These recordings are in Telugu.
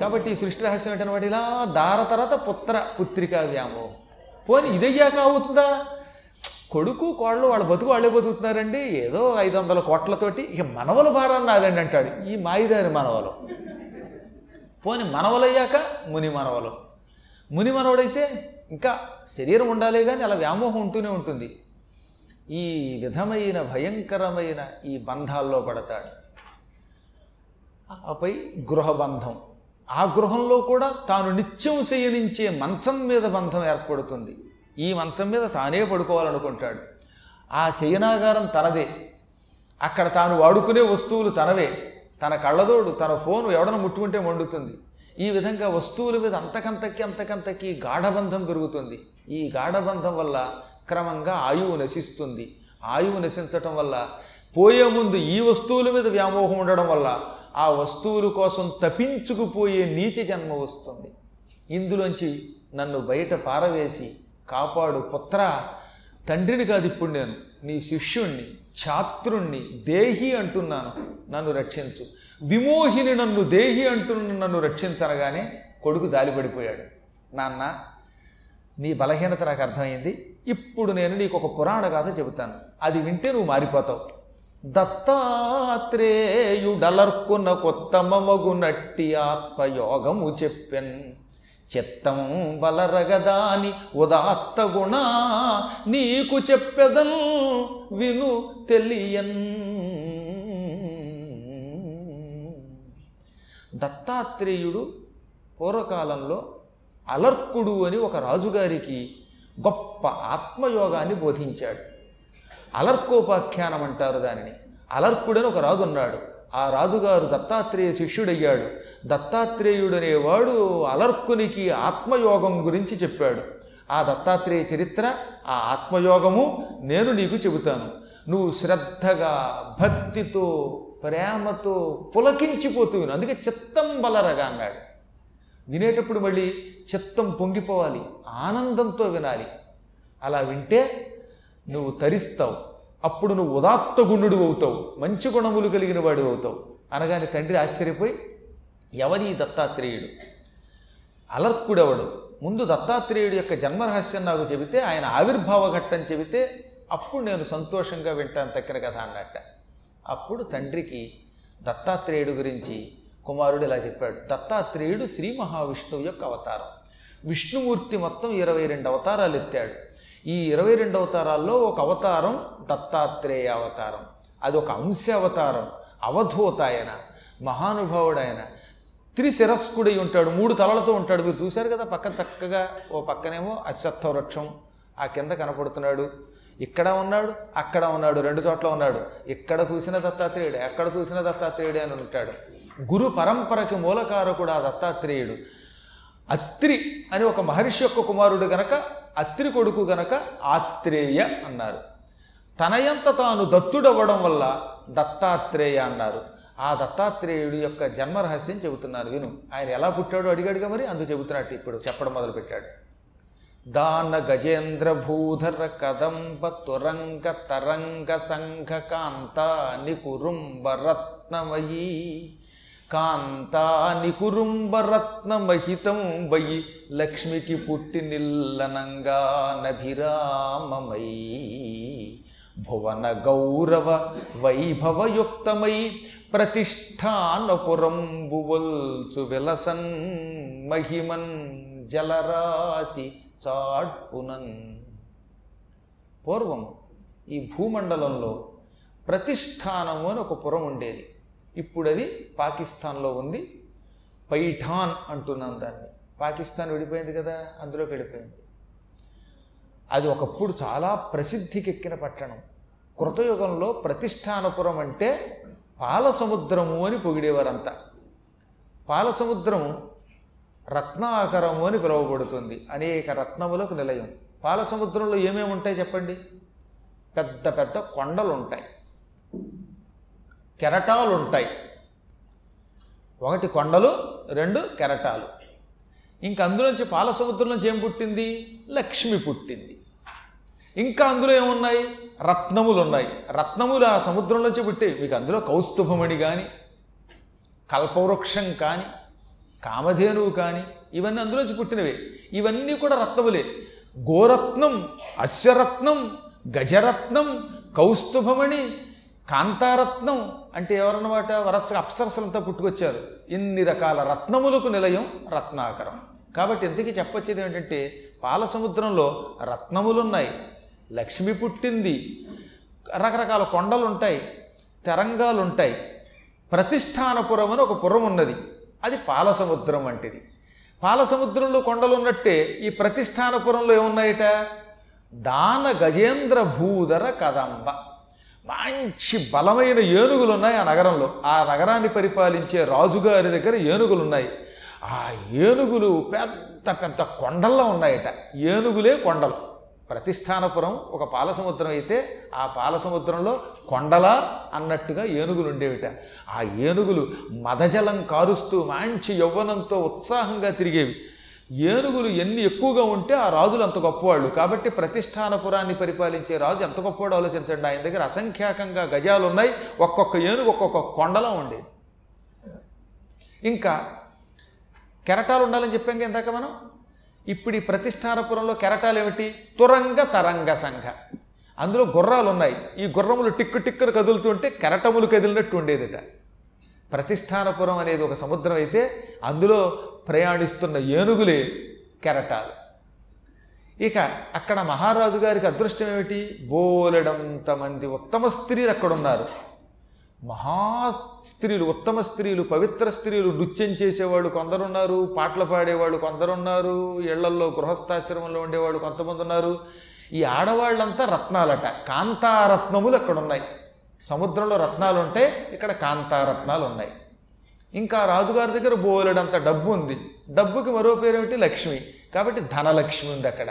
కాబట్టి ఈ సృష్టి రహస్యం ఏంటనమాట ఇలా దార తర్వాత పుత్ర పుత్రికా వ్యామోహం. పోనీ ఇదయ్యాక అవుతుందా? కొడుకు కోళ్ళు వాళ్ళ బతుకు వాళ్ళే బతుకుతున్నారండి. ఏదో ఐదు వందల కోట్లతోటి ఇక మనవల భారాన్ని నాదండి అంటాడు. ఈ మాయిదారి మనవలు. పోని మనవలయ్యాక ముని మనవలు. ముని మనవడైతే ఇంకా శరీరం ఉండాలి కానీ అలా వ్యామోహం ఉంటూనే ఉంటుంది. ఈ విధమైన భయంకరమైన ఈ బంధాల్లో పడతాడు. ఆపై గృహబంధం. ఆ గృహంలో కూడా తాను నిత్యం శయనించే మంచం మీద బంధం ఏర్పడుతుంది. ఈ మంచం మీద తానే పడుకోవాలనుకుంటాడు. ఆ శయనాగారం తనదే. అక్కడ తాను వాడుకునే వస్తువులు తనవే. తన కళ్ళదోడు తన ఫోను ఎవడన ముట్టుకుంటే మండుతుంది. ఈ విధంగా వస్తువుల మీద అంతకంతకి అంతకంతకి గాఢబంధం పెరుగుతుంది. ఈ గాఢబంధం వల్ల క్రమంగా ఆయువు నశిస్తుంది. ఆయువు నశించటం వల్ల పోయే ముందు ఈ వస్తువుల మీద వ్యామోహం ఉండడం వల్ల ఆ వస్తువుల కోసం తపించుకుపోయే నీచ జన్మ వస్తుంది. ఇందులోంచి నన్ను బయట పారవేసి కాపాడు పుత్ర. తండ్రిని కాదు ఇప్పుడు నేను నీ శిష్యుణ్ణి ఛాత్రుణ్ణి దేహి అంటున్నాను నన్ను రక్షించు. విమోహిని నన్ను దేహి అంటున్న నన్ను రక్షించనగానే కొడుకు జాలిపడిపోయాడు. నాన్న నీ బలహీనత నాకు అర్థమైంది. ఇప్పుడు నేను నీకు ఒక పురాణ గాథ చెబుతాను. అది వింటే నువ్వు మారిపోతావు. దత్తాత్రేయుడలర్కున్న కొత్తమమగు నట్టి ఆత్మయోగము చెప్పెన్. చిత్తం బలరగదాని ఉదాత్త గుణ నీకు చెప్పెదన్ విను తెలియన్. దత్తాత్రేయుడు పూర్వకాలంలో అలర్కుడు అని ఒక రాజుగారికి గొప్ప ఆత్మయోగాన్ని బోధించాడు. అలర్కోపాఖ్యానం అంటారు దానిని. అలర్కుడని ఒక రాజు ఉన్నాడు. ఆ రాజుగారు దత్తాత్రేయ శిష్యుడయ్యాడు. దత్తాత్రేయుడు అనేవాడు అలర్కునికి ఆత్మయోగం గురించి చెప్పాడు. ఆ దత్తాత్రేయ చరిత్ర ఆ ఆత్మయోగము నేను నీకు చెబుతాను. నువ్వు శ్రద్ధగా భక్తితో ప్రేమతో పులకించిపోతూ అందుకే చిత్తం బలరగా అన్నాడు. వినేటప్పుడు మళ్ళీ చిత్తం పొంగిపోవాలి ఆనందంతో వినాలి. అలా వింటే నువ్వు తరిస్తావు. అప్పుడు నువ్వు ఉదాత్త గుణుడు అవుతావు. మంచి గుణములు కలిగిన వాడు అవుతావు. అనగానే తండ్రి ఆశ్చర్యపోయి ఎవరి దత్తాత్రేయుడు? అలర్కుడెవడు? ముందు దత్తాత్రేయుడు యొక్క జన్మరహస్యం నాకు చెబితే ఆయన ఆవిర్భావ ఘట్టం చెబితే అప్పుడు నేను సంతోషంగా వింటాను తక్కిన కథ అన్నట్ట. అప్పుడు తండ్రికి దత్తాత్రేయుడు గురించి కుమారుడు ఇలా చెప్పాడు. దత్తాత్రేయుడు శ్రీ మహావిష్ణువు యొక్క అవతారం. విష్ణుమూర్తి మొత్తం ఇరవై రెండు అవతారాలు ఎత్తాడు. ఈ ఇరవై రెండు అవతారాల్లో ఒక అవతారం దత్తాత్రేయ అవతారం. అది ఒక అంశ అవతారం అవధూత ఆయన మహానుభావుడు ఆయన త్రిశిరస్కుడై ఉంటాడు మూడు తలలతో ఉంటాడు. మీరు చూశారు కదా పక్కన చక్కగా ఓ పక్కనేమో అశ్వత్థ వృక్షం ఆ కింద కనపడుతున్నాడు. ఇక్కడ ఉన్నాడు అక్కడ ఉన్నాడు రెండు చోట్ల ఉన్నాడు. ఇక్కడ చూసిన దత్తాత్రేయుడు ఎక్కడ చూసిన దత్తాత్రేయుడే అని ఉంటాడు. గురు పరంపరకి మూలకారకుడు ఆ దత్తాత్రేయుడు. అత్రి అని ఒక మహర్షి యొక్క కుమారుడు గనక అత్రి కొడుకు గనక ఆత్రేయ అన్నారు. తనయంత తాను దత్తుడవ్వడం వల్ల దత్తాత్రేయ అన్నారు. ఆ దత్తాత్రేయుడి యొక్క జన్మరహస్యం చెబుతున్నారు విను. ఆయన ఎలా పుట్టాడో అడిగాడుగా మరి అందుకు చెబుతున్నట్టు ఇప్పుడు చెప్పడం మొదలుపెట్టాడు. దాన గజేంద్ర భూధర కదంబ తురంగ తరంగ సంఘ కాంత నికురుంబ రత్నమయీ కాంతా నికురుంబ రత్నమహితం వయి లక్ష్మికి పుట్టి నిల్లనంగా నభిరామమై. భువన గౌరవ వైభవయుక్తమై ప్రతిష్టానపురంబువల్చు విలసన్ మహిమన్ జలరాశి చాట్పునన్ పూర్వం ఈ భూమండలంలో ప్రతిష్టానము అని ఒక పురం ఉండేది. ఇప్పుడు అది పాకిస్తాన్లో ఉంది. పైఠాన్ అంటున్నాం దాన్ని. పాకిస్తాన్ విడిపోయింది కదా అందులోకి వెళ్ళిపోయింది. అది ఒకప్పుడు చాలా ప్రసిద్ధికెక్కిన పట్టణం. కృతయుగంలో ప్రతిష్టానపురం అంటే పాలసముద్రము అని పొగిడేవారంతా. పాలసముద్రం రత్నాకరము అని పిలువబడుతుంది. అనేక రత్నములకు నిలయం. పాలసముద్రంలో ఏమేమి ఉంటాయి చెప్పండి? పెద్ద పెద్ద కొండలు ఉంటాయి కెరటాలు ఉంటాయి. ఒకటి కొండలు రెండు కెరటాలు. ఇంకా అందులోంచి పాల సముద్రం ఏం పుట్టింది? లక్ష్మి పుట్టింది. ఇంకా అందులో ఏమున్నాయి? రత్నములు ఉన్నాయి రత్నములు ఆ సముద్రంలోంచి పుట్టే మీకు అందులో కౌస్తుభమణి కానీ కల్పవృక్షం కానీ కామధేనువు కానీ ఇవన్నీ అందులోంచి పుట్టినవే. ఇవన్నీ కూడా రత్నములే. గోరత్నం అశ్వరత్నం గజరత్నం కౌస్తుభమణి కాంతారత్నం అంటే ఎవరన్నమాట? వరసగా అప్సరసలంతా పుట్టుకొచ్చారు. ఇన్ని రకాల రత్నములకు నిలయం రత్నాకరం. కాబట్టి ఇంతకీ చెప్పొచ్చేది ఏంటంటే పాల సముద్రంలో రత్నములున్నాయి. లక్ష్మి పుట్టింది. రకరకాల కొండలు ఉంటాయి తరంగాలు ఉంటాయి ప్రతిష్టానపురం అని ఒక పురం ఉన్నది అది పాల సముద్రం వంటిది. పాల సముద్రంలో కొండలు ఉన్నట్టే ఈ ప్రతిష్టానపురంలో ఏమున్నాయట? దాన గజేంద్ర భూధర కదంబ. మంచి బలమైన ఏనుగులు ఉన్నాయి ఆ నగరంలో. ఆ నగరాన్ని పరిపాలించే రాజుగారి దగ్గర ఏనుగులు ఉన్నాయి ఆ ఏనుగులు పెద్ద పెద్ద కొండల్లో ఉన్నాయట. ఏనుగులే కొండలు. ప్రతిష్టానపురం ఒక పాలసముద్రం అయితే ఆ పాలసముద్రంలో కొండలా అన్నట్టుగా ఏనుగులు ఉండేవిట ఆ ఏనుగులు మదజలం కారుస్తూ మంచి యవ్వనంతో ఉత్సాహంగా తిరిగేవి. ఏనుగులు ఎన్ని ఎక్కువగా ఉంటే ఆ రాజులు అంత గొప్పవాళ్ళు. కాబట్టి ప్రతిష్టానపురాన్ని పరిపాలించే రాజు ఎంత గొప్పవాడు ఆలోచించండి. ఆయన దగ్గర అసంఖ్యాకంగా గజాలు ఉన్నాయి ఒక్కొక్క ఏనుగు ఒక్కొక్క కొండలో ఉండేది. ఇంకా కెరటాలు ఉండాలని చెప్పాం ఇందాక మనం? ఇప్పుడు ఈ ప్రతిష్టానపురంలో కెరటాలు ఏమిటి? తురంగ తరంగ సంఘ. అందులో గుర్రాలు ఉన్నాయి. ఈ గుర్రములు టిక్కు టిక్కును కదులుతుంటే కెరటములు కదిలినట్టు ఉండేదిట. ప్రతిష్టానపురం అనేది ఒక సముద్రం అయితే అందులో ప్రయాణిస్తున్న ఏనుగులే కెరటాలు. ఇక అక్కడ మహారాజు గారికి అదృష్టం ఏమిటి? బోలెడంత మంది ఉత్తమ స్త్రీలు అక్కడ ఉన్నారు మహా స్త్రీలు ఉత్తమ స్త్రీలు పవిత్ర స్త్రీలు నృత్యం చేసేవాళ్ళు కొందరున్నారు పాటలు పాడేవాళ్ళు కొందరున్నారు ఇళ్ళల్లో గృహస్థాశ్రమంలో ఉండేవాళ్ళు కొంతమంది ఉన్నారు. ఈ ఆడవాళ్ళంతా రత్నాలట కాంతారత్నములు అక్కడ ఉన్నాయి సముద్రంలో రత్నాలు ఉంటాయి ఇక్కడ కాంతారత్నాలు ఉన్నాయి ఇంకా రాజుగారి దగ్గర బోలెడంత డబ్బు ఉంది. డబ్బుకి మరో పేరేమిటి? లక్ష్మి. కాబట్టి ధనలక్ష్మి ఉంది అక్కడ.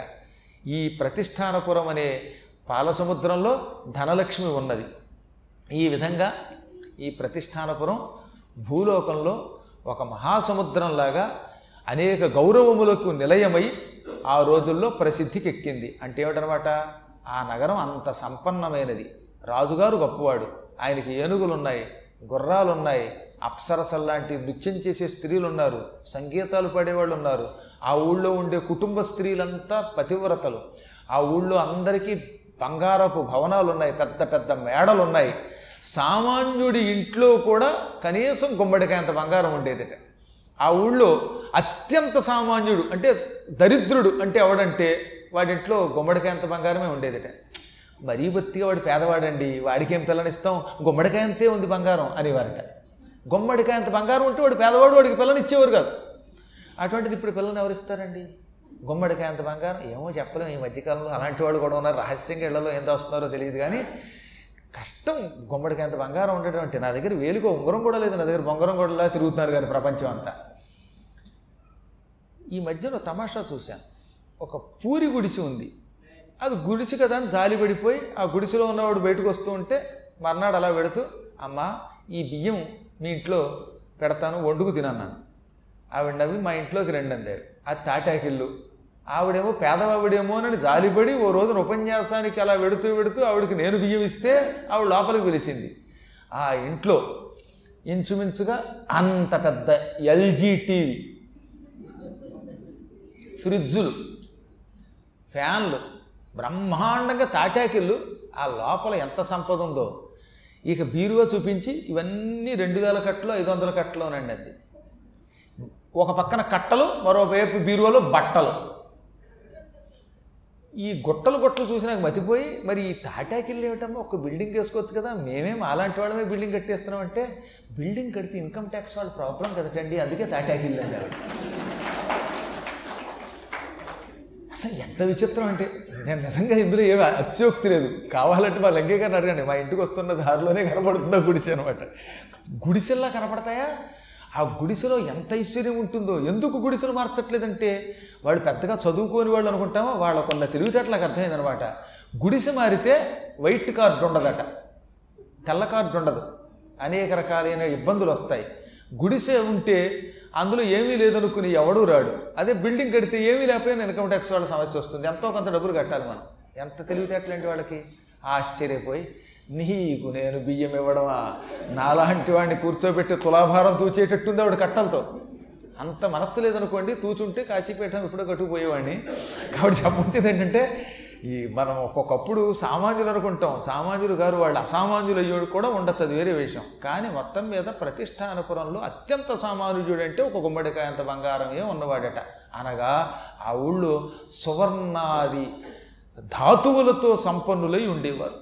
ఈ ప్రతిష్టానపురం అనే పాలసముద్రంలో ధనలక్ష్మి ఉన్నది. ఈ విధంగా ఈ ప్రతిష్టానపురం భూలోకంలో ఒక మహాసముద్రంలాగా అనేక గౌరవములకు నిలయమై ఆ రోజుల్లో ప్రసిద్ధికి ఎక్కింది అంటే ఏమిటనమాట? ఆ నగరం అంత సంపన్నమైనది. రాజుగారు గొప్పవాడు. ఆయనకి ఏనుగులున్నాయి గుర్రాలున్నాయి అప్సరసల్లాంటి నృత్యం చేసే స్త్రీలు ఉన్నారు సంగీతాలు పాడేవాళ్ళు ఉన్నారు ఆ ఊళ్ళో ఉండే కుటుంబ స్త్రీలంతా పతివ్రతలు. ఆ ఊళ్ళో అందరికీ బంగారపు భవనాలు ఉన్నాయి పెద్ద పెద్ద మేడలు ఉన్నాయి సామాన్యుడి ఇంట్లో కూడా కనీసం గుమ్మడికాయంత బంగారం ఉండేదిట. ఆ ఊళ్ళో అత్యంత సామాన్యుడు అంటే దరిద్రుడు అంటే ఎవడంటే వాడింట్లో గుమ్మడికాయంత బంగారమే ఉండేదిట. మరీ బొత్తిగా వాడు పేదవాడండి వాడికి ఏం పిల్లనిస్తాం గుమ్మడికాయంతే ఉంది బంగారం అనేవారట. గుమ్మడికాయంత బంగారం ఉంటే వాడు పేదవాడు వాడికి పిల్లని ఇచ్చేవారు కాదు. అటువంటిది ఇప్పుడు పిల్లల్ని ఎవరిస్తారండి గుమ్మడికాయంత బంగారం? ఏమో చెప్పలేము ఈ మధ్యకాలంలో అలాంటి వాళ్ళు కూడా ఉన్నారు. రహస్యంగా ఇళ్ళలో ఎంత వస్తున్నారో తెలియదు కానీ కష్టం గుమ్మడికాయంత బంగారం ఉండడం అంటే. నా దగ్గర వేలుకో ఉంగరం కూడా లేదు నా దగ్గర బొంగరం కూడా తిరుగుతున్నారు కానీ ప్రపంచం అంతా. ఈ మధ్యలో తమాషా చూశాను. ఒక పూరి గుడిసె ఉంది. అది గుడిసి కదా అని జాలి పడిపోయి ఆ గుడిసెలో ఉన్నవాడు బయటకు వస్తూ ఉంటే మర్నాడు అలా పెడుతూ అమ్మ ఈ బియ్యం మీ ఇంట్లో పెడతాను వండుకు తినన్నాను. ఆవిడ నవ్వి మా ఇంట్లోకి రండి అందారు. అది తాటాకిల్లు. ఆవిడేమో పేదవావిడేమో అని జాలిపడి ఓ రోజున ఉపన్యాసానికి అలా వెడుతూ వెడుతూ ఆవిడకి నేను బియ్యం ఇస్తే ఆవిడ లోపలికి పిలిచింది. ఆ ఇంట్లో ఇంచుమించుగా అంత పెద్ద ఎల్జీ టీవీ ఫ్రిడ్జులు ఫ్యాన్లు బ్రహ్మాండంగా తాటాకిళ్ళు ఆ లోపల ఎంత సంపద ఉందో ఇక బీరువా చూపించి ఇవన్నీ రెండు వేల కట్టలు ఐదు వందల కట్టలోనండి అది. ఒక పక్కన కట్టలు మరోవైపు బీరువాలో బట్టలు. ఈ గుట్టలు గుట్టలు చూసి నాకు మతిపోయి మరి ఈ తాటాకిల్లు ఏమిటమ్మా? ఒక బిల్డింగ్ వేసుకోవచ్చు కదా. మేమేం అలాంటి వాళ్ళమే బిల్డింగ్ కట్టేస్తున్నాం అంటే బిల్డింగ్ కడితే ఇన్కమ్ ట్యాక్స్ వాళ్ళ ప్రాబ్లం కదటండి అందుకే తాటాకిల్లు అన్నారు అసలు ఎంత విచిత్రం అంటే నేను నిజంగా ఇందులో ఏమి అత్యోక్తి లేదు. కావాలంటే మా లంకే గారిని అడగండి మా ఇంటికి వస్తున్న దారిలోనే కనపడుతుందా గుడిసె అనమాట గుడిసెల్లా కనపడతాయా? ఆ గుడిసెలో ఎంత ఐశ్వర్యం ఉంటుందో ఎందుకు గుడిసెలు మార్చట్లేదంటే వాళ్ళు పెద్దగా చదువుకోని వాళ్ళు అనుకుంటామో వాళ్ళ కొన్న తెలివితేటలకు అర్థమైందనమాట గుడిసె మారితే వైట్ కార్డు ఉండదట. తెల్ల కార్డు ఉండదు. అనేక రకాలైన ఇబ్బందులు వస్తాయి. గుడిసె ఉంటే అందులో ఏమీ లేదనుకుని ఎవడూ రాడు. అదే బిల్డింగ్ కడితే ఏమీ లేకపోయినా ఇన్కమ్ ట్యాక్స్ వాళ్ళ సమస్య వస్తుంది. ఎంతో కొంత డబ్బులు కట్టాలి మనం. ఎంత తెలివితేటలేంటి వాళ్ళకి? ఆశ్చర్యపోయి నీకు నేను బియ్యం ఇవ్వడమా? నాలాంటి వాడిని కూర్చోబెట్టి తులాభారం తూచేటట్టుంది ఆవిడ కట్టలతో. అంత మనస్సు లేదనుకోండి తూచుంటే కాశీపీఠం ఎప్పుడో కట్టుకుపోయేవాడిని. కాబట్టి చెప్పొచ్చేది ఏంటంటే ఈ మనం ఒక్కొక్కప్పుడు సామాన్యులు అనుకుంటాం. సామాన్యులు గారు వాళ్ళు అసామాన్యులు అయ్యోడు కూడా ఉండొచ్చు అది వేరే విషయం. కానీ మొత్తం మీద ప్రతిష్టానపురంలో అత్యంత సామాన్యుడు అంటే ఒక గుమ్మడికాయ అంత బంగారమే ఉన్నవాడట. అనగా ఆ ఊళ్ళో సువర్ణాది ధాతువులతో సంపన్నులై ఉండేవారు.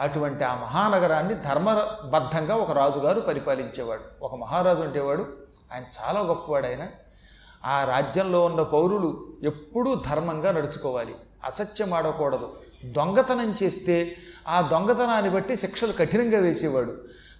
అటువంటి ఆ మహానగరాన్ని ధర్మబద్ధంగా ఒక రాజుగారు పరిపాలించేవాడు. ఒక మహారాజు ఉండేవాడు. ఆయన చాలా గొప్పవాడు ఆయన ఆ రాజ్యంలో ఉన్న పౌరులు ఎప్పుడూ ధర్మంగా నడుచుకోవాలి. అసత్యం ఆడకూడదు దొంగతనం చేస్తే ఆ దొంగతనాన్ని బట్టి శిక్షలు కఠినంగా వేసేవాడు.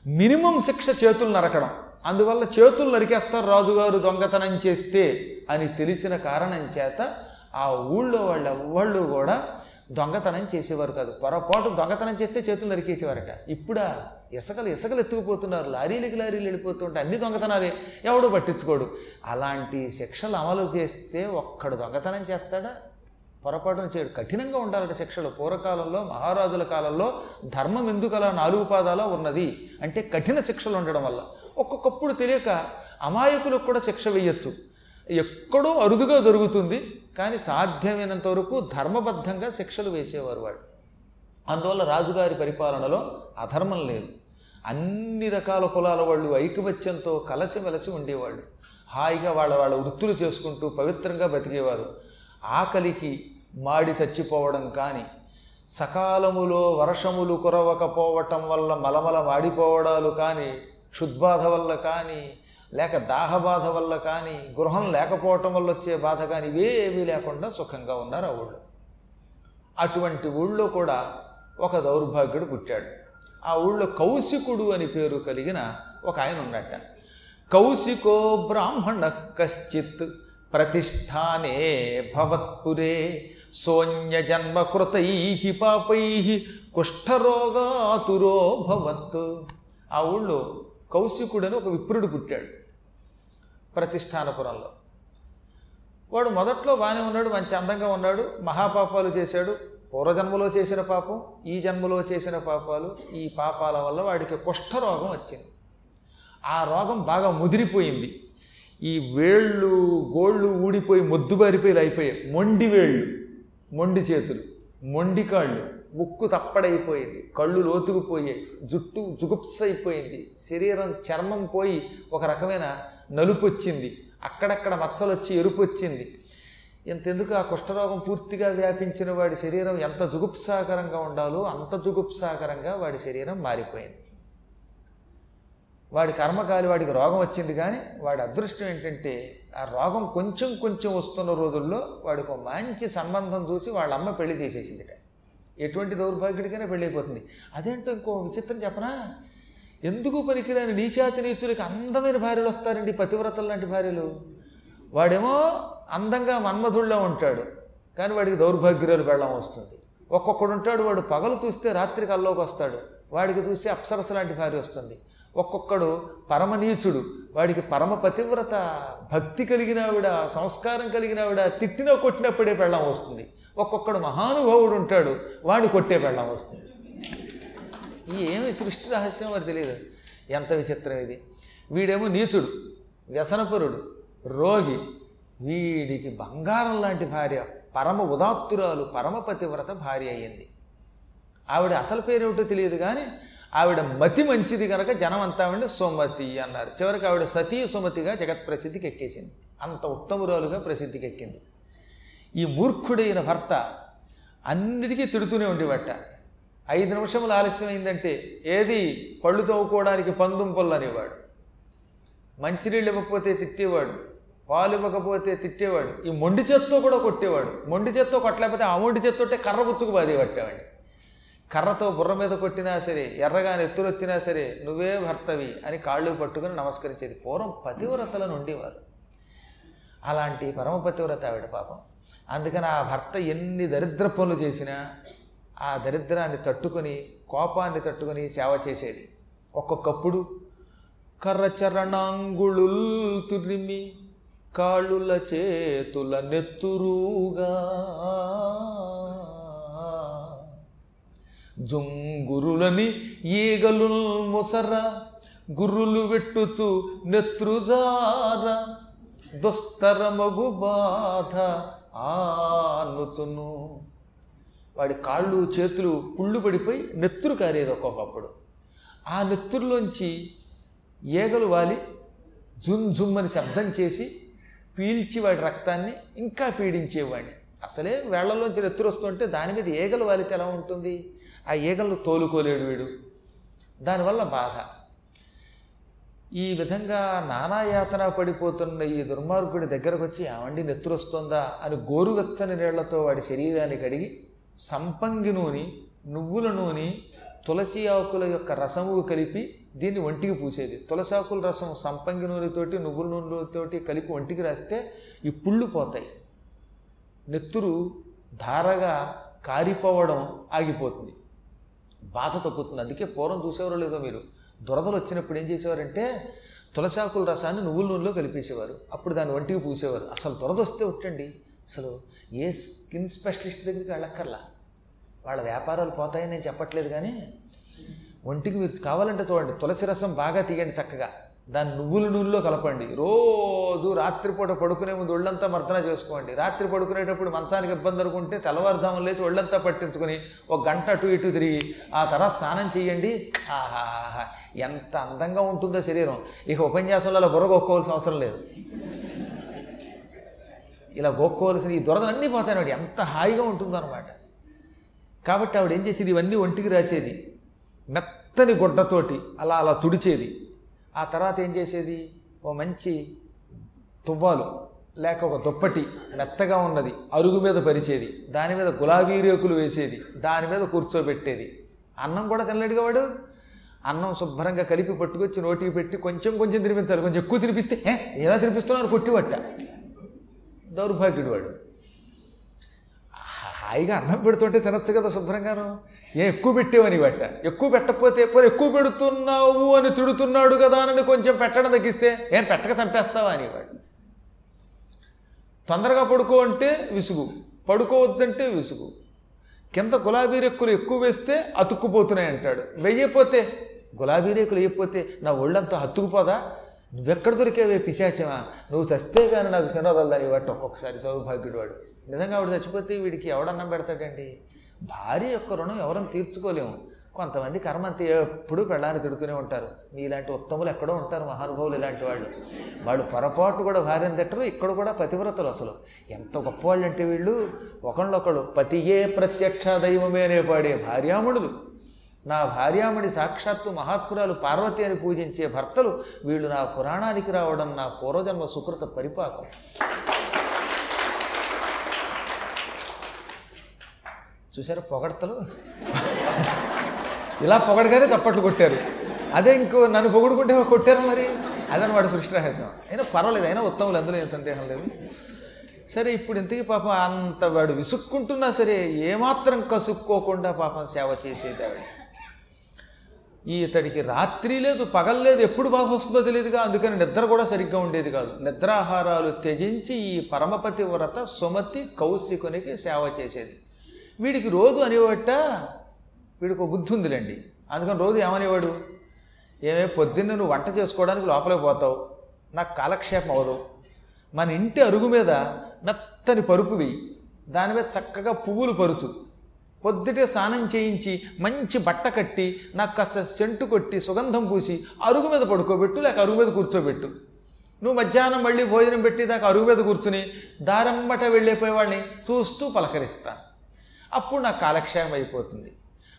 మినిమం శిక్ష చేతులు నరకడం. అందువల్ల చేతులు నరికేస్తారు రాజుగారు దొంగతనం చేస్తే అని తెలిసిన కారణం చేత ఆ ఊళ్ళో వాళ్ళు ఎవ్వళ్ళు కూడా దొంగతనం చేసేవారు కాదు. పొరపాటు దొంగతనం చేస్తే చేతులు నరికేసేవారట. ఇప్పుడా ఇసకలు ఇసకలు ఎత్తుకుపోతున్నారు. లారీలకి లారీలు వెళ్ళిపోతుంటే అన్ని దొంగతనాలే. ఎవడు పట్టించుకోడు. అలాంటి శిక్షలు అమలు చేస్తే ఒక్కడు దొంగతనం చేస్తాడా? పొరపాటున చేయడు. కఠినంగా ఉండాలట శిక్షలు. పూర్వకాలంలో మహారాజుల కాలంలో ధర్మం ఎందుకలా నాలుగు పాదాల ఉన్నది? అంటే కఠిన శిక్షలు ఉండడం వల్ల. ఒక్కొక్కప్పుడు తెలియక అమాయకులకు కూడా శిక్ష వేయచ్చు. ఎక్కడో అరుదుగా జరుగుతుంది కానీ సాధ్యమైనంత వరకు ధర్మబద్ధంగా శిక్షలు వేసేవారు వాడు అందువల్ల రాజుగారి పరిపాలనలో అధర్మం లేదు. అన్ని రకాల కులాల వాళ్ళు ఐకమత్యంతో కలసిమెలసి ఉండేవాళ్ళు. హాయిగా వాళ్ళ వాళ్ళ వృత్తులు చేసుకుంటూ పవిత్రంగా బతికేవారు. ఆకలికి మాడి చచ్చిపోవడం కానీ సకాలములో వర్షములు కురవకపోవటం వల్ల మలమల మాడిపోవడాలు కానీ క్షుద్బాధ వల్ల కానీ లేక దాహబాధ వల్ల కానీ గృహం లేకపోవటం వల్ల వచ్చే బాధ కానీ ఇవేమీ లేకుండా సుఖంగా ఉన్నారు ఆ ఊళ్ళో. అటువంటి ఊళ్ళో కూడా ఒక దౌర్భాగ్యుడు పుట్టాడు. ఆ ఊళ్ళో కౌశికుడు అని పేరు కలిగిన ఒక ఆయన ఉన్నట్ట కౌశికో బ్రాహ్మణ కశ్చిత్ ప్రతిష్టానే భవత్పురే సోన్య జన్మకృతై పాపై కుష్ఠరోగాతురో భవత్. ఆ ఊళ్ళో కౌశికుడని ఒక విప్రుడు పుట్టాడు. ప్రతిష్టానపురంలో. వాడు మొదట్లో బాగానే ఉన్నాడు మంచి అందంగా ఉన్నాడు మహాపాపాలు చేశాడు. పూర్వజన్మలో చేసిన పాపం ఈ జన్మలో చేసిన పాపాలు ఈ పాపాల వల్ల వాడికి కుష్ఠరోగం వచ్చింది. ఆ రోగం బాగా ముదిరిపోయింది. ఈ వేళ్ళు గోళ్ళు ఊడిపోయి మొద్దుబారిపోయి అయిపోయాయి. మొండి వేళ్ళు మొండి చేతులు మొండి కాళ్ళు ముక్కు తప్పడైపోయింది. కళ్ళు లోతుకుపోయాయి జుట్టు జుగుప్స అయిపోయింది శరీరం చర్మం పోయి ఒక రకమైన నలుపు వచ్చింది అక్కడక్కడ మచ్చలు వచ్చి ఎరుపు వచ్చింది ఇంతెందుకు ఆ కుష్ఠరోగం పూర్తిగా వ్యాపించిన వాడి శరీరం ఎంత జుగుప్సాకరంగా ఉండాలో అంత జుగుప్సాకరంగా వాడి శరీరం మారిపోయింది. వాడి కర్మకాలి వాడికి రోగం వచ్చింది కానీ వాడి అదృష్టం ఏంటంటే ఆ రోగం కొంచెం కొంచెం వస్తున్న రోజుల్లో వాడికి ఒక మంచి సంబంధం చూసి వాళ్ళ అమ్మ పెళ్ళి చేసేసిందిట. ఎటువంటి దౌర్భాగ్యుడికైనా పెళ్ళైపోతుంది అదేంటో ఇంకో విచిత్రం చెప్పనా? ఎందుకు పనికిరాని నీచాతి నీచులకి అందమైన భార్యలు వస్తారండి పతివ్రతలు లాంటి భార్యలు. వాడేమో అందంగా మన్మధుళ్ళో ఉంటాడు కానీ వాడికి దౌర్భాగ్యురాలు వెళ్ళం వస్తుంది. ఒక్కొక్కడు ఉంటాడు వాడు పగలు చూస్తే రాత్రి కల్లోకి వస్తాడు. వాడికి చూస్తే అప్సరస లాంటి భార్య వస్తుంది. ఒక్కొక్కడు పరమనీచుడు వాడికి పరమ పతివ్రత భక్తి కలిగినావిడ సంస్కారం కలిగినావిడ తిట్టినా కొట్టినప్పుడే పెళ్ళం వస్తుంది. ఒక్కొక్కడు మహానుభావుడు ఉంటాడు వాడిని కొట్టే పెళ్ళం వస్తుంది. ఏమి సృష్టి రహస్యం వారు తెలియదు. ఎంత విచిత్రం ఇది. వీడేమో నీచుడు వ్యసనపరుడు రోగి వీడికి బంగారం లాంటి భార్య పరమ ఉదాత్తురాలు పరమ పతివ్రత భార్య అయ్యింది. ఆవిడ అసలు పేరేమిటో తెలియదు కానీ ఆవిడ మతి మంచిది కనుక జనం అంతా ఆవిడ సుమతి అన్నారు. చివరికి ఆవిడ సతీ సుమతిగా జగత్ ప్రసిద్ధికి ఎక్కేసింది. అంత ఉత్తమురాలుగా ప్రసిద్ధికి ఎక్కింది. ఈ మూర్ఖుడైన భర్త అన్నిటికీ తిడుతూనే ఉండేవట. ఐదు నిమిషములు ఆలస్యం అయిందంటే ఏది పళ్ళు తవ్వుకోవడానికి పందుంపలు అనేవాడు. మంచినీళ్ళు ఇవ్వకపోతే తిట్టేవాడు పాలు ఇవ్వకపోతే తిట్టేవాడు ఈ మొండి చేత్తో కూడా కొట్టేవాడు. మొండి చేత్తో కొట్టలేకపోతే ఆ మొండి చేత్తోటే కర్ర గుచ్చుకు బాధి పట్టేవాడిని. కర్రతో బుర్ర మీద కొట్టినా సరే ఎర్రగా ఎత్తులు వచ్చినా సరే నువ్వే భర్తవి అని కాళ్ళు పట్టుకుని నమస్కరించేది. పూర్వం పతివ్రతలను ఉండేవారు అలాంటి పరమ పతివ్రత ఆవిడ పాపం. అందుకని ఆ భర్త ఎన్ని దరిద్ర పనులు చేసినా ఆ దరిద్రాన్ని తట్టుకొని కోపాన్ని తట్టుకొని సేవ చేసేది. ఒక్కొక్కప్పుడు కర్రచరణాంగుళు తురిమి కాళ్ళుల చేతుల నెత్తురుగా. జుంగురులని ఈగలు ముసర గుర్రులు వెట్టుచు నెత్రుజార. దుస్తరమగు బాధ ఆనుచును. వాడి కాళ్ళు చేతులు పుళ్ళు పడిపోయి నెత్తురు కారేది ఒక్కొక్కప్పుడు. ఆ నెత్తురులోంచి ఈగలు వాలి జుమ్ జుమ్ అని శబ్దం చేసి పీల్చి వాడి రక్తాన్ని ఇంకా పీడించేవాడిని. అసలే వేళ్ళలోంచి నెత్తురు వస్తుంటే దాని మీద ఈగలు వాలితే ఎలా ఉంటుంది? ఆ ఈగలు తోలుకోలేడు వీడు. దానివల్ల బాధ. ఈ విధంగా నానాయాతన పడిపోతున్న ఈ దుర్మార్గుడి దగ్గరకు వచ్చి ఏమండి నెత్తురు వస్తుందా? అని గోరువెచ్చని నీళ్ళతో వాడి శరీరాన్ని కడిగి సంపంగి నూనె నువ్వుల నూనె తులసి ఆకుల యొక్క రసము కలిపి దీన్ని ఒంటికి పూసేది. తులసి ఆకుల రసం సంపంగి నూనెతోటి నువ్వుల నూనెతోటి కలిపి ఒంటికి రాస్తే ఈ పుళ్ళు పోతాయి. నెత్తురు ధారగా కారిపోవడం ఆగిపోతుంది. బాధ తగ్గుతుంది. అందుకే పూర్వం చూసేవారు లేదో మీరు? దురదలు వచ్చినప్పుడు ఏం చేసేవారంటే తులసాకుల రసాన్ని నువ్వుల నూనెలో కలిపేసేవారు. అప్పుడు దాన్ని ఒంటికి పూసేవారు. అసలు దురద వస్తే ఒట్టండి. అసలు ఏ స్కిన్ స్పెషలిస్ట్ దగ్గరికి వెళ్ళక్కర్లా. వాళ్ళ వ్యాపారాలు పోతాయని నేను చెప్పట్లేదు కానీ ఒంటికి మీరు కావాలంటే చూడండి తులసి రసం బాగా తీయండి చక్కగా. దాన్ని నువ్వుల నూనెలో కలపండి. రోజు రాత్రిపూట పడుకునే ముందు ఒళ్ళంతా మర్దన చేసుకోండి. రాత్రి పడుకునేటప్పుడు మంచానికి ఇబ్బంది అనుకుంటే తెల్లవారుజామున లేచి ఒళ్ళంతా పట్టించుకొని ఒక గంట అటు ఇటు తిరిగి ఆ తర్వాత స్నానం చేయండి. ఆహాహా ఎంత అందంగా ఉంటుందో శరీరం. ఇక ఉపన్యాసంలో అలా బుర్రగొక్కోవాల్సిన అవసరం లేదు. ఇలా గోక్కోవలసిన ఈ దురదలన్నీ పోతాయి వాడు ఎంత హాయిగా ఉంటుందన్నమాట. కాబట్టి ఆవిడ ఏం చేసేది? ఇవన్నీ ఒంటికి రాసేది. మెత్తని గుడ్డతోటి అలా అలా తుడిచేది. ఆ తర్వాత ఏం చేసేది? ఓ మంచి తువ్వాలు లేక ఒక దుప్పటి మెత్తగా ఉన్నది అరుగు మీద పరిచేది. దాని మీద గులాబీ రేకులు వేసేది. దాని మీద కూర్చోబెట్టేది. అన్నం కూడా తినలేడుగా వాడు. అన్నం శుభ్రంగా కలిపి పట్టుకొచ్చి నోటికి పెట్టి కొంచెం కొంచెం తినిపించాలి. కొంచెం ఎక్కువ తినిపిస్తే ఏ ఎలా తినిపిస్తున్నారు కొట్టివట్ట. దౌర్భాగ్యుడు వాడు హాయిగా అన్నం పెడుతుంటే తినచ్చు కదా శుభ్రంగాను. ఏం ఎక్కువ పెట్టేవని బట్ట ఎక్కువ పెట్టకపోతే పోనీ ఎక్కువ పెడుతున్నావు అని తిడుతున్నాడు కదా అని కొంచెం పెట్టడం తగ్గిస్తే ఏం పెట్టక చంపేస్తావా అనేవాడు. తొందరగా పడుకో అంటే విసుగు. పడుకోవద్దంటే విసుగు. కింద గులాబీ రెక్కులు ఎక్కువ వేస్తే అతుక్కుపోతున్నాయి అంటాడు వెయ్యపోతే గులాబీ రేకులు వేయకపోతే నా ఒళ్ళంతా అతుక్కుపోదా? నువ్వెక్కడ దొరికేవే పిశాచమా? నువ్వు చస్తే కానీ నాకు శనవదల్దని వాటి ఒక్కొక్కసారి దౌర్భాగ్యుడు వాడు నిజంగా ఆవిడ చచ్చిపోతే వీడికి ఎవడన్నం పెడతాడండి? భార్య యొక్క రుణం ఎవరని తీర్చుకోలేము. కొంతమంది కర్మంత ఎప్పుడూ పెళ్ళాన్ని తిడుతూనే ఉంటారు. మీలాంటి ఉత్తములు ఎక్కడో ఉంటారు మహానుభావులు ఇలాంటి వాళ్ళు. వాళ్ళు పొరపాటు కూడా భార్యను తిట్టరు ఇక్కడ కూడా పతివ్రతలు అసలు. ఎంత గొప్పవాళ్ళు అంటే వీళ్ళు ఒకళ్ళొకళ్ళు పతియే ప్రత్యక్ష దైవమేనే పాడే భార్యాముడులు నా భార్యామణి సాక్షాత్తు మహాత్మురాలు పార్వతి అని పూజించే భర్తలు వీళ్ళు నా పురాణానికి రావడం నా పూర్వజన్మ సుకృత పరిపాకం. చూసారా పొగడతలు? ఇలా పొగడగానే చప్పట్లు కొట్టారు. అదే ఇంకో నన్ను పొగుడుకుంటే కొట్టారు మరి? అదని వాడు సృష్టి రహస్యం. అయినా పర్వాలేదు అయినా ఉత్తములు అందులో ఏం సందేహం లేదు. సరే ఇప్పుడు ఇంతకీ పాపం అంత వాడు విసుక్కుంటున్నా సరే ఏమాత్రం కసుక్కోకుండా పాపం సేవ చేసేది ఆవిడ. ఈ ఇతడికి రాత్రి లేదు పగలు లేదు ఎప్పుడు బాధ వస్తుందో తెలియదుగా అందుకని నిద్ర కూడా సరిగ్గా ఉండేది కాదు. నిద్రాహారాలు త్యజించి ఈ పరమపతి వ్రత సుమతి కౌశికునికి సేవ చేసేది. వీడికి రోజు అనేవట వీడికి ఒక బుద్ధి ఉందిలేండి. అందుకని రోజు ఏమనేవాడు? ఏమే పొద్దున్న నువ్వు వంట చేసుకోవడానికి లోపలికి పోతావు. నాకు కాలక్షేపం అవ్వదు మన ఇంటి అరుగు మీద మెత్తని పరుపు వెయ్యి దాని మీద చక్కగా పువ్వులు పరుచు. పొద్దుటే స్నానం చేయించి మంచి బట్ట కట్టి నాకు కాస్త సెంటు కొట్టి సుగంధం పూసి అరుగు మీద పడుకోబెట్టు లేక అరుగు మీద కూర్చోబెట్టు. నువ్వు మధ్యాహ్నం మళ్ళీ భోజనం పెట్టి దాకా అరుగు మీద కూర్చుని దారంబట వెళ్ళిపోయే వాళ్ళని చూస్తూ పలకరిస్తాను అప్పుడు నాకు కాలక్షేమం అయిపోతుంది.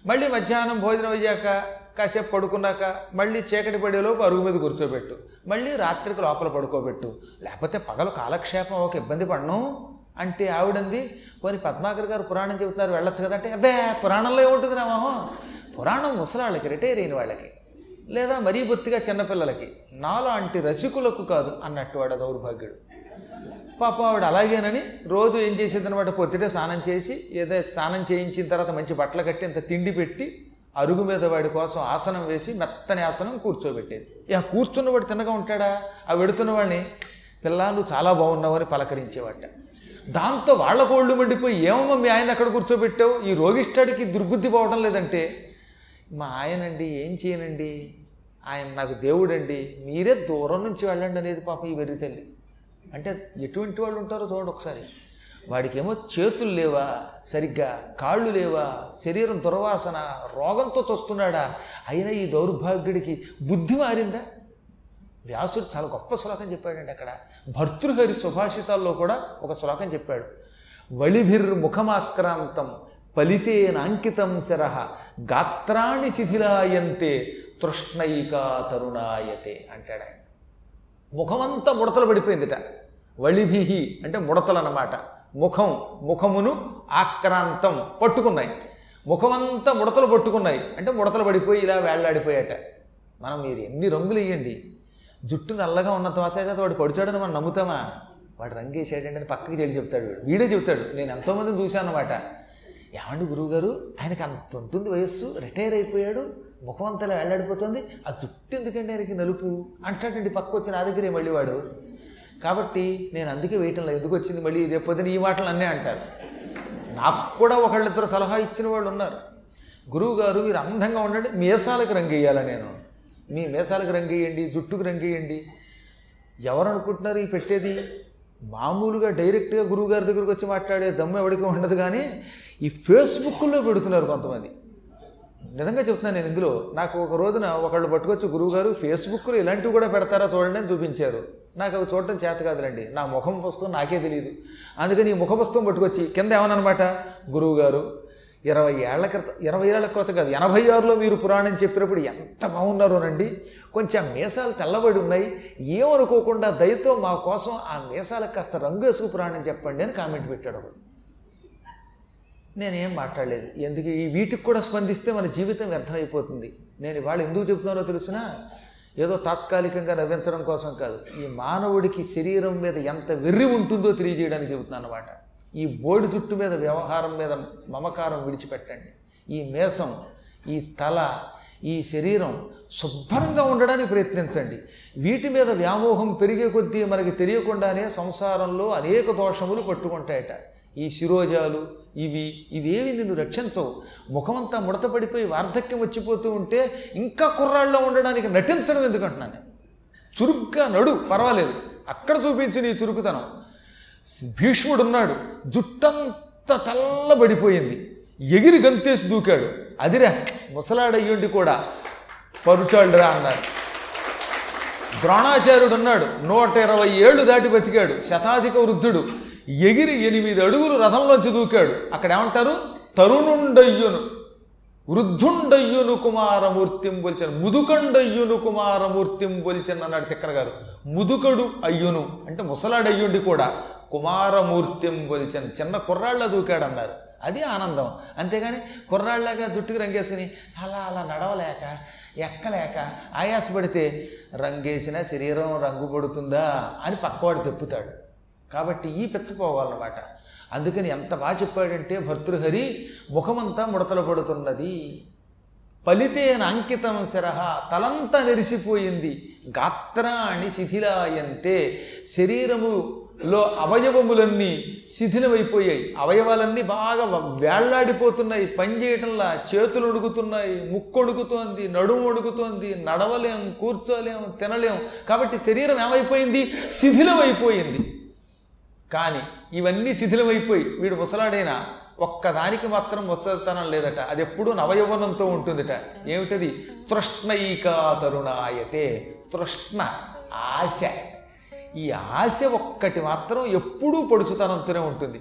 మళ్ళీ మధ్యాహ్నం భోజనం అయ్యాక కాసేపు పడుకున్నాక మళ్ళీ చీకటి పడేలోపు అరుగు మీద కూర్చోబెట్టు. మళ్ళీ రాత్రికి లోపల పడుకోబెట్టు. లేకపోతే పగలు కాలక్షేపం ఒక ఇబ్బంది పడను. అంటే ఆవిడంది పోనీ పద్మాకర్ గారు పురాణం చెబుతున్నారు వెళ్ళొచ్చు కదా అంటే అబ్బే పురాణంలో ఏముంటుంది నా మొహం పురాణం ముసలాళ్ళకి రిటైర్ అయిన వాళ్ళకి లేదా మరీ బొత్తిగా చిన్నపిల్లలకి నాలాంటి రసికులకు కాదు అన్నట్టు వాడు దౌర్భాగ్యుడు. పాప ఆవిడ అలాగేనని రోజు ఏం చేసేది అనమాట పొద్దుటే స్నానం చేసి ఏదో స్నానం చేయించిన తర్వాత మంచి బట్టలు కట్టి ఇంత తిండి పెట్టి అరుగు మీద వాడి కోసం ఆసనం వేసి మెత్తని ఆసనం కూర్చోబెట్టేది. ఇక కూర్చున్నవాడు తిన్నగా ఉంటాడా? ఆ వెడుతున్న వాడిని పిల్ల నువ్వు చాలా బాగున్నావు అని పలకరించేవాట దాంతో వాళ్ళ కోళ్ళు మండిపోయి ఏమమ్మా మీ ఆయన అక్కడ కూర్చోబెట్టావు? ఈ రోగిష్టాడికి దుర్బుద్ధి పోవడం లేదంటే? మా ఆయనండి ఏం చేయనండి? ఆయన నాకు దేవుడండి. మీరే దూరం నుంచి వెళ్ళండి అనేది పాపం ఈ వెర్రి తల్లి. అంటే ఎటువంటి వాళ్ళు ఉంటారో చూడండి ఒకసారి. వాడికేమో చేతులు లేవా? సరిగ్గా కాళ్ళు లేవా? శరీరం దుర్వాసన రోగంతో చూస్తున్నాడా? అయినా ఈ దౌర్భాగ్యుడికి బుద్ధి మారిందా? వ్యాసుడు చాలా గొప్ప శ్లోకం చెప్పాడండి అక్కడ. భర్తృహరి సుభాషితాల్లో కూడా ఒక శ్లోకం చెప్పాడు. వళిభిర్ముఖమాక్రాంతం పలితేనాంకితం శరహ గాత్రాణి శిథిలాయంతే తృష్ణైకా తరుణాయతే అంటాడు ఆయన. ముఖమంతా ముడతలు పడిపోయిందిట. వళిభిహి అంటే ముడతలు అన్నమాట ముఖం ముఖమును ఆక్రాంతం పట్టుకున్నాయి. ముఖమంతా ముడతలు పట్టుకున్నాయి. అంటే ముడతలు పడిపోయి ఇలా వేళ్ళాడిపోయాట మనం మీరు ఎన్ని రంగులు వేయండి. జుట్టు నల్లగా ఉన్న తర్వాత కదా వాడు పడిచాడని మనం నమ్ముతామా? వాడు రంగు వేసాడండి అని పక్కకి తెలియ చెప్తాడు వీడు. వీడే చెప్తాడు. నేను ఎంతోమందిని చూశాను అనమాట ఏమండి గురువుగారు? ఆయనకి అంత ఉంటుంది వయస్సు రిటైర్ అయిపోయాడు ముఖం అంతలా వెళ్ళాడిపోతుంది ఆ జుట్టు ఎందుకండి ఆయనకి నలుపు? అంటాడండి పక్క వచ్చి నా దగ్గరే మళ్ళీ వాడు. కాబట్టి నేను అందుకే వేయటంలో ఎందుకు వచ్చింది మళ్ళీ? రేపు పొద్దున ఈ మాటలు అన్నీ అంటారు. నాకు కూడా ఒకళ్ళిద్దరు సలహా ఇచ్చిన వాళ్ళు ఉన్నారు. గురువుగారు మీరు అందంగా ఉండండి. మీసాలకు రంగు వేయాలా నేను? మీ మీసాలకు రంగేయండి జుట్టుకు రంగు వేయండి ఎవరు అనుకుంటున్నారు ఈ పెట్టేది? మామూలుగా డైరెక్ట్గా గురువు గారి దగ్గరికి వచ్చి మాట్లాడే దమ్ము ఎవరికి ఉండదు కానీ ఈ ఫేస్బుక్లో పెడుతున్నారు కొంతమంది. నిజంగా చెప్తున్నాను నేను ఇందులో నాకు ఒక రోజున ఒకళ్ళు పట్టుకొచ్చి గురువుగారు ఫేస్బుక్లో ఇలాంటివి కూడా పెడతారా చూడండి అని చూపించారు. నాకు అవి చూడటం చేత కాదులండి. నా ముఖం పుస్తకం నాకే తెలియదు అందుకని ఈ ముఖ పుస్తకం పట్టుకొచ్చి కింద ఏమన్నమాట? గురువుగారు ఇరవై ఏళ్ళ క్రితం ఇరవై ఏళ్ళ క్రితం కాదు ఎనభై ఆరులో మీరు పురాణం చెప్పినప్పుడు ఎంత బాగున్నారోనండి కొంచెం మీసాలు తెల్లబడి ఉన్నాయి. ఏమనుకోకుండా దయతో మా కోసం ఆ మీసాలకు కాస్త రంగు వేసుకు పురాణం చెప్పండి అని కామెంట్ పెట్టాడు ఒకడు. నేనేం మాట్లాడలేదు. ఎందుకు? ఈ వీటికి కూడా స్పందిస్తే మన జీవితం వ్యర్థమైపోతుంది. నేను ఇవాళ ఎందుకు చెప్తున్నారో తెలిసినా? ఏదో తాత్కాలికంగా నవ్వించడం కోసం కాదు. ఈ మానవుడికి శరీరం మీద ఎంత వెర్రి ఉంటుందో తెలియజేయడానికి చెబుతున్నాను అనమాట ఈ బోడి జుట్టు మీద వ్యవహారం మీద మమకారం విడిచిపెట్టండి. ఈ మేసం ఈ తల ఈ శరీరం శుభ్రంగా ఉండడానికి ప్రయత్నించండి. వీటి మీద వ్యామోహం పెరిగే కొద్దీ మనకి తెలియకుండానే సంసారంలో అనేక దోషములు పట్టుకుంటాయట. ఈ శిరోజాలు ఇవి ఇవేవి నిన్ను రక్షించవు. ముఖమంతా ముడతపడిపోయి వార్ధక్యం వచ్చిపోతూ ఉంటే ఇంకా కుర్రాళ్ళలో ఉండడానికి నటించడం ఎందుకంటున్నాను చురుగ్గా నడు పర్వాలేదు. అక్కడ చూపించిన నీ చురుకుతనం. భీష్ముడున్నాడు. జుట్టంతా తల్లబడిపోయింది. ఎగిరి గంతేసి దూకాడు. అదిరా ముసలాడయ్యుండి కూడా పరుచాళ్ళురా అన్నారు ద్రోణాచార్యుడు ఉన్నాడు నూట ఇరవై ఏళ్ళు దాటి బతికాడు. శతాధిక వృద్ధుడు. ఎగిరి ఎనిమిది అడుగులు రథంలోంచి దూకాడు. అక్కడ ఏమంటారు తరుణుండయ్యును వృద్ధుండయ్యును కుమారమూర్తిం పొలిచిన. ముదుకండయ్యును కుమారమూర్తిం పొలిచిన అన్నాడు తిక్కన గారు ముదుకడు అయ్యును అంటే ముసలాడయ్యుండి కూడా కుమారమూర్తిం బొల్చన్ చిన్న కుర్రాళ్ళ దూకాడన్నారు. అది ఆనందం. అంతేగాని కుర్రాళ్ళగా జుట్టుకు రంగేసుకుని అలా అలా నడవలేక ఎక్కలేక ఆయాసపడితే రంగేసిన శరీరం రంగు పడుతుందా అని పక్కవాడు తెప్పుతాడు. కాబట్టి ఈ పెచ్చపోవాలన్నమాట అందుకని ఎంత బాగా చెప్పాడంటే భర్తృహరి ముఖమంతా ముడతలు పడుతున్నది. ఫలితేన అంకితం శిరహ తలంతా నెరిసిపోయింది గాత్రాణి శిథిలాయంతే లో అవయవములన్నీ శిథిలమైపోయాయి. అవయవాలన్నీ బాగా వేళ్ళాడిపోతున్నాయి. పనిచేయటంలా చేతులు ఉడుకుతున్నాయి. ముక్కు ఒడుగుతోంది నడుము ఒడుగుతోంది నడవలేం కూర్చోలేం తినలేం. కాబట్టి శరీరం ఏమైపోయింది? శిథిలమైపోయింది. కానీ ఇవన్నీ శిథిలమైపోయి వీడు ముసలాడైనా ఒక్కదానికి మాత్రం ముసలితనం లేదట. అది ఎప్పుడూ నవయవనంతో ఉంటుందిట. ఏమిటది? తృష్ణైకా తరుణాయతే. తృష్ణ ఆశ. ఈ ఆశ ఒక్కటి మాత్రం ఎప్పుడూ పొడుచుతనంతోనే ఉంటుంది.